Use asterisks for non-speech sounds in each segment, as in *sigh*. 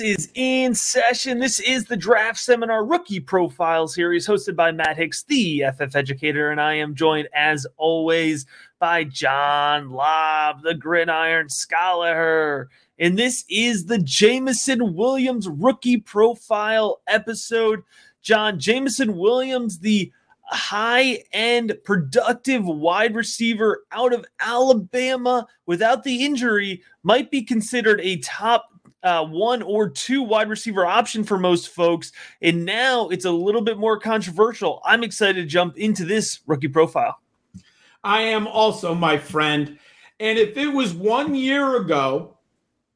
is in session. This is the Draft Seminar Rookie Profile Series hosted by Matt Hicks, the FF Educator, and I am joined as always by John Lobb, the Gridiron Scholar. And this is the Jameson Williams Rookie Profile episode. John, Jameson Williams, the high end productive wide receiver out of Alabama without the injury might be considered a top uh, one or two wide receiver option for most folks. And now it's a little bit more controversial. I'm excited to jump into this rookie profile. I am also, my friend. And if it was one year ago,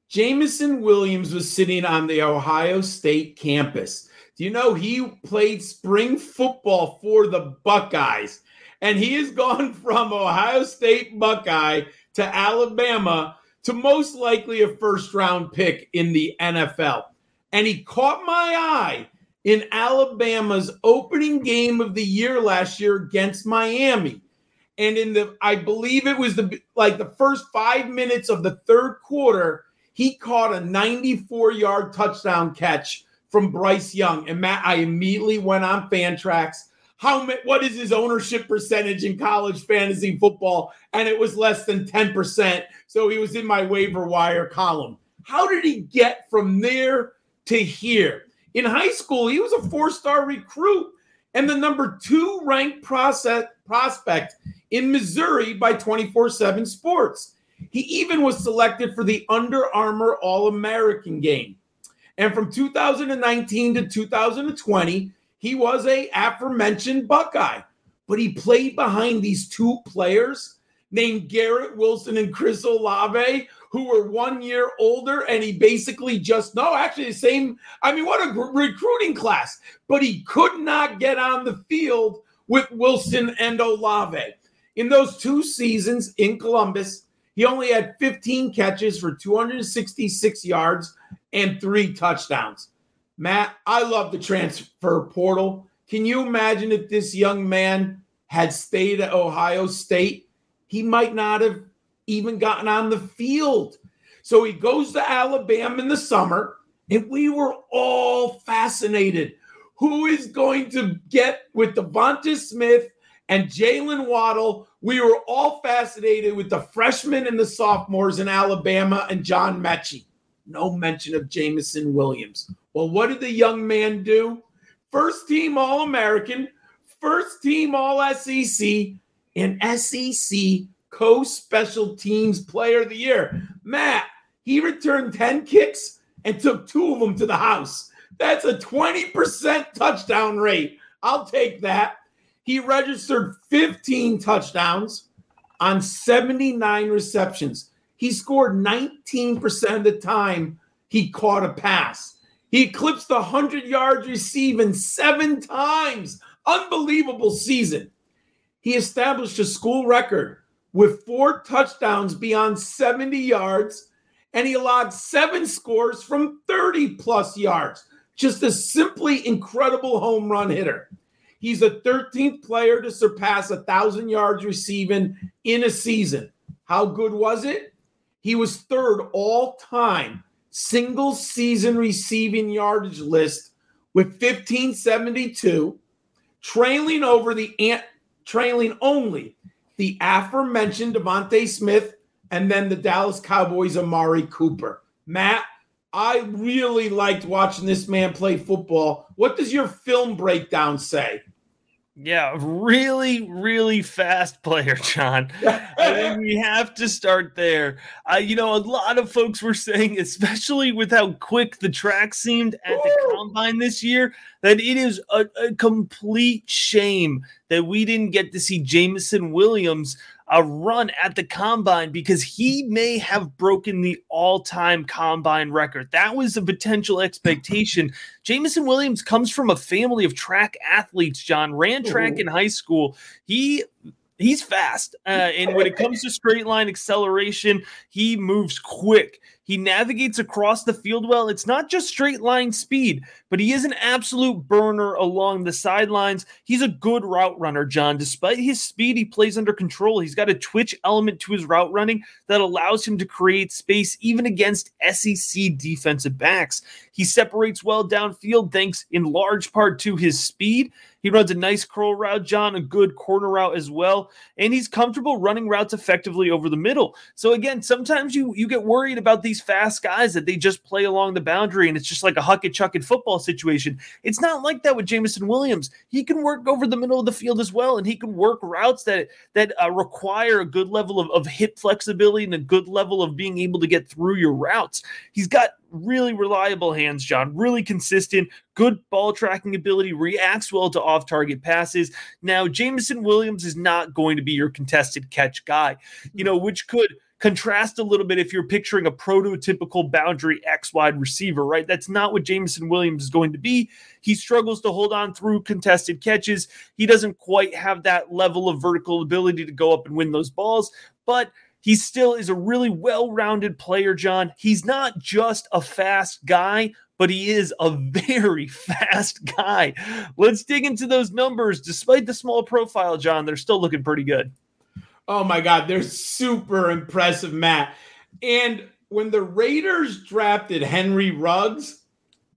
Jameson Williams was sitting on the Ohio State campus. Do you know he played spring football for the Buckeyes? And he has gone *laughs* from Ohio State Buckeye to Alabama to most likely a first round pick in the NFL. And he caught my eye in Alabama's opening game of the year last year against Miami. And in the, I believe it was the like the first five minutes of the third quarter, he caught a 94 yard touchdown catch from Bryce Young. And Matt, I immediately went on Fantrax how what is his ownership percentage in college fantasy football? And it was less than 10% so he was in my waiver wire column. How did he get from there to here? In high school he was a four-star recruit and the number two ranked process, prospect in missouri by 24-7 sports. He even was selected for the under armour all-american game. And from 2019 to 2020 he was a aforementioned Buckeye, but he played behind these two players named Garrett Wilson and Chris Olave, who were one year older, and he basically just no, actually the same. I mean, what a gr- recruiting class! But he could not get on the field with Wilson and Olave. In those two seasons in Columbus, he only had 15 catches for 266 yards and three touchdowns. Matt, I love the transfer portal. Can you imagine if this young man had stayed at Ohio State? He might not have even gotten on the field. So he goes to Alabama in the summer, and we were all fascinated. Who is going to get with DeVonta Smith and Jaylen Waddle? We were all fascinated with the freshmen and the sophomores in Alabama and John Metchie. No mention of Jameson Williams. Well, what did the young man do? First team All American, first team All SEC, and SEC co special teams player of the year. Matt, he returned 10 kicks and took two of them to the house. That's a 20% touchdown rate. I'll take that. He registered 15 touchdowns on 79 receptions. He scored 19% of the time he caught a pass. He eclipsed the 100 yards receiving seven times. Unbelievable season. He established a school record with four touchdowns beyond 70 yards, and he allowed seven scores from 30 plus yards. Just a simply incredible home run hitter. He's the 13th player to surpass a 1,000 yards receiving in a season. How good was it? He was third all time single season receiving yardage list with 1572, trailing over the ant, trailing only the aforementioned DeVonta Smith and then the Dallas Cowboys Amari Cooper. Matt, I really liked watching this man play football. What does your film breakdown say? Yeah, really, really fast player, John. *laughs* I mean, we have to start there. Uh, you know, a lot of folks were saying, especially with how quick the track seemed at Woo! the combine this year, that it is a, a, complete shame that we didn't get to see Jameson Williams a run at the combine because he may have broken the all time combine record. That was a potential expectation. Jameson Williams comes from a family of track athletes, John, ran track in high school. He he's fast. Uh, and when it comes to straight line acceleration, he moves quick. He navigates across the field well. It's not just straight line speed, but he is an absolute burner along the sidelines. He's a good route runner, John. Despite his speed, he plays under control. He's got a twitch element to his route running that allows him to create space even against SEC defensive backs. He separates well downfield thanks in large part to his speed he runs a nice curl route, John, a good corner route as well, and he's comfortable running routes effectively over the middle. So again, sometimes you you get worried about these fast guys that they just play along the boundary and it's just like a huck it chuck it football situation. It's not like that with Jameson Williams. He can work over the middle of the field as well, and he can work routes that that uh, require a good level of, of hip flexibility and a good level of being able to get through your routes. He's got really reliable hands, John, really consistent, good ball tracking ability, reacts well to off target passes. Now, Jameson Williams is not going to be your contested catch guy, you know, which could contrast a little bit if you're picturing a prototypical boundary X wide receiver, right? That's not what Jameson Williams is going to be. He struggles to hold on through contested catches. He doesn't quite have that level of vertical ability to go up and win those balls, but he still is a really well rounded player, John. He's not just a fast guy, but he is a *laughs* very fast guy. Let's dig into those numbers. Despite the small profile, John, they're still looking pretty good. Oh my God, they're super impressive, Matt. And when the Raiders drafted Henry Ruggs,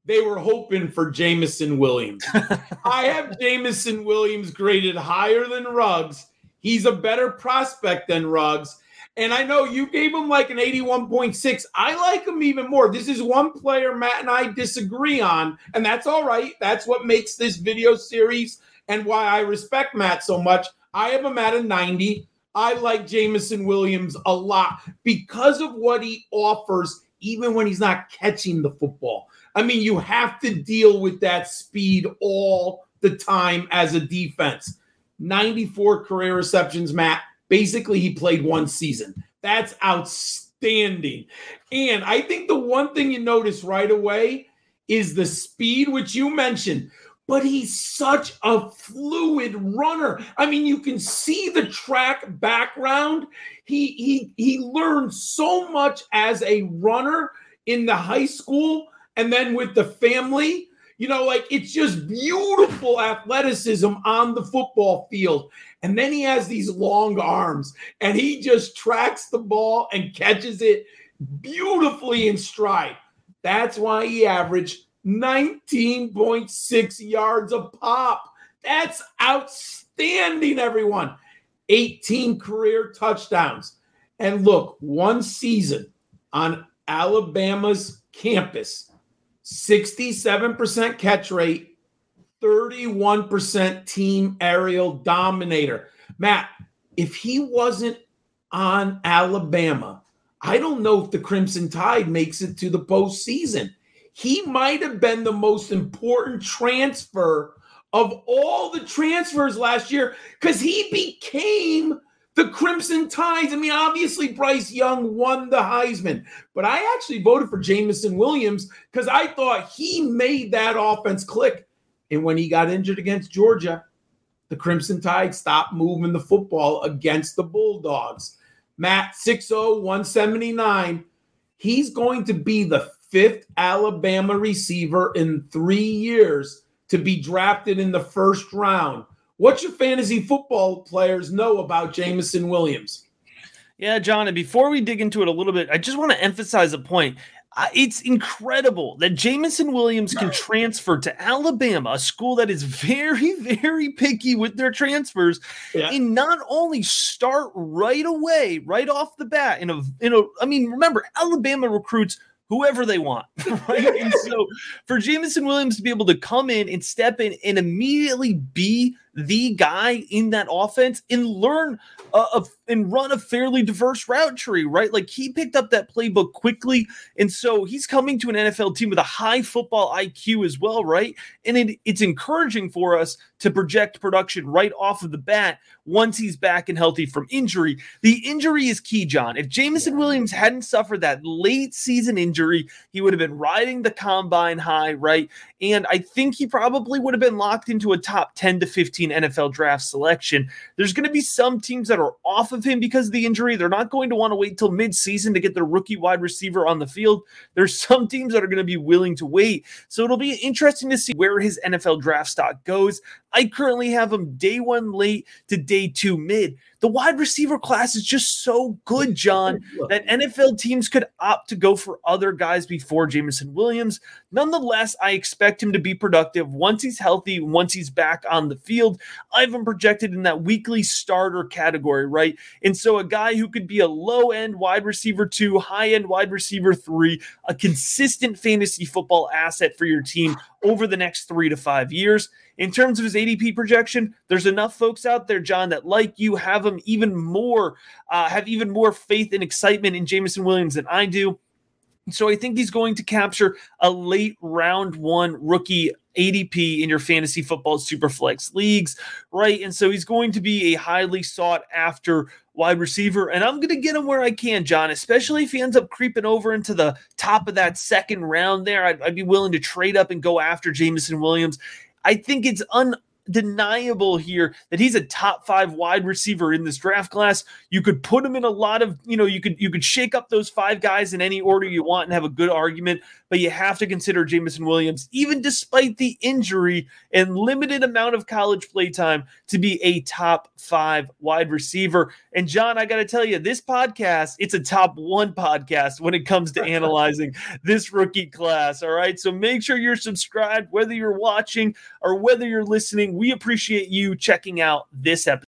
they were hoping for Jameson Williams. *laughs* I have Jameson Williams graded higher than Ruggs. He's a better prospect than Ruggs. And I know you gave him like an 81.6. I like him even more. This is one player Matt and I disagree on, and that's all right. That's what makes this video series and why I respect Matt so much. I have him at a 90. I like Jameson Williams a lot because of what he offers, even when he's not catching the football. I mean, you have to deal with that speed all the time as a defense. 94 career receptions, Matt. Basically, he played one season. That's outstanding. And I think the one thing you notice right away is the speed, which you mentioned but he's such a fluid runner. I mean, you can see the track background. He he he learned so much as a runner in the high school and then with the family. You know, like it's just beautiful athleticism on the football field. And then he has these long arms and he just tracks the ball and catches it beautifully in stride. That's why he averaged 19.6 yards a pop. That's outstanding, everyone. 18 career touchdowns. And look, one season on Alabama's campus, 67% catch rate, 31% team aerial dominator. Matt, if he wasn't on Alabama, I don't know if the Crimson Tide makes it to the postseason he might have been the most important transfer of all the transfers last year because he became the Crimson Tides. I mean, obviously, Bryce Young won the Heisman, but I actually voted for Jameson Williams because I thought he made that offense click. And when he got injured against Georgia, the Crimson Tide stopped moving the football against the Bulldogs. Matt 6'0, 179. He's going to be the fifth Alabama receiver in three years to be drafted in the first round. What your fantasy football players know about Jameson Williams? Yeah, John, and before we dig into it a little bit, I just want to emphasize a point. Uh, it's incredible that Jameson Williams can transfer to Alabama, a school that is very, *laughs* very picky with their transfers, yeah. and not only start right away, right off the bat. In a, in a, I mean, remember, Alabama recruits whoever they want, *laughs* right? and so *laughs* for Jameson Williams to be able to come in and step in and immediately be the guy in that offense and learn uh, and run a fairly diverse route tree, right? Like he picked up that playbook quickly. And so he's coming to an NFL team with a high football IQ as well, right? And it, it's encouraging for us to project production right off of the bat once he's back and healthy from injury. The injury is key, John. If Jameson Williams hadn't suffered that late season injury, he would have been riding the combine high, right? And I think he probably would have been locked into a top 10 to 15 NFL draft selection. There's going to be some teams that are off of him because of the injury. They're not going to want to wait till midseason to get their rookie wide receiver on the field. There's *laughs* some teams that are going to be willing to wait. So it'll be interesting to see where his NFL draft stock goes. I currently have him day one late to day two mid. The wide receiver class is just so good, John, that NFL teams could opt to go for other guys before Jameson Williams. Nonetheless, I expect him to be productive once he's healthy, once he's back on the field. I have him projected in that weekly starter category, right? And so a guy who could be a low end wide receiver two, high end wide receiver three, a consistent fantasy football asset for your team over the next three to five years. In terms of his ADP projection, there's enough folks out there, John, that like you have him even more, uh, have even more faith and excitement in Jameson Williams than I do. So I think he's going to capture a late round one rookie ADP in your fantasy football superflex leagues, right? And so he's going to be a highly sought after wide receiver. And I'm going to get him where I can, John, especially if he ends up creeping over into the top of that second round there. I'd, I'd be willing to trade up and go after Jameson Williams. I think it's un undeniable here that he's a top five wide receiver in this draft class. You could put him in a lot of, you know, you could you could shake up those five guys in any order you want and have a good argument, but you have to consider Jameson Williams, even despite the injury and limited amount of college play time, to be a top five wide receiver. And John, I got to tell you, this podcast, it's a top one podcast when it comes to *laughs* analyzing this rookie class. All right. So make sure you're subscribed, whether you're watching or whether you're listening we appreciate you checking out this episode.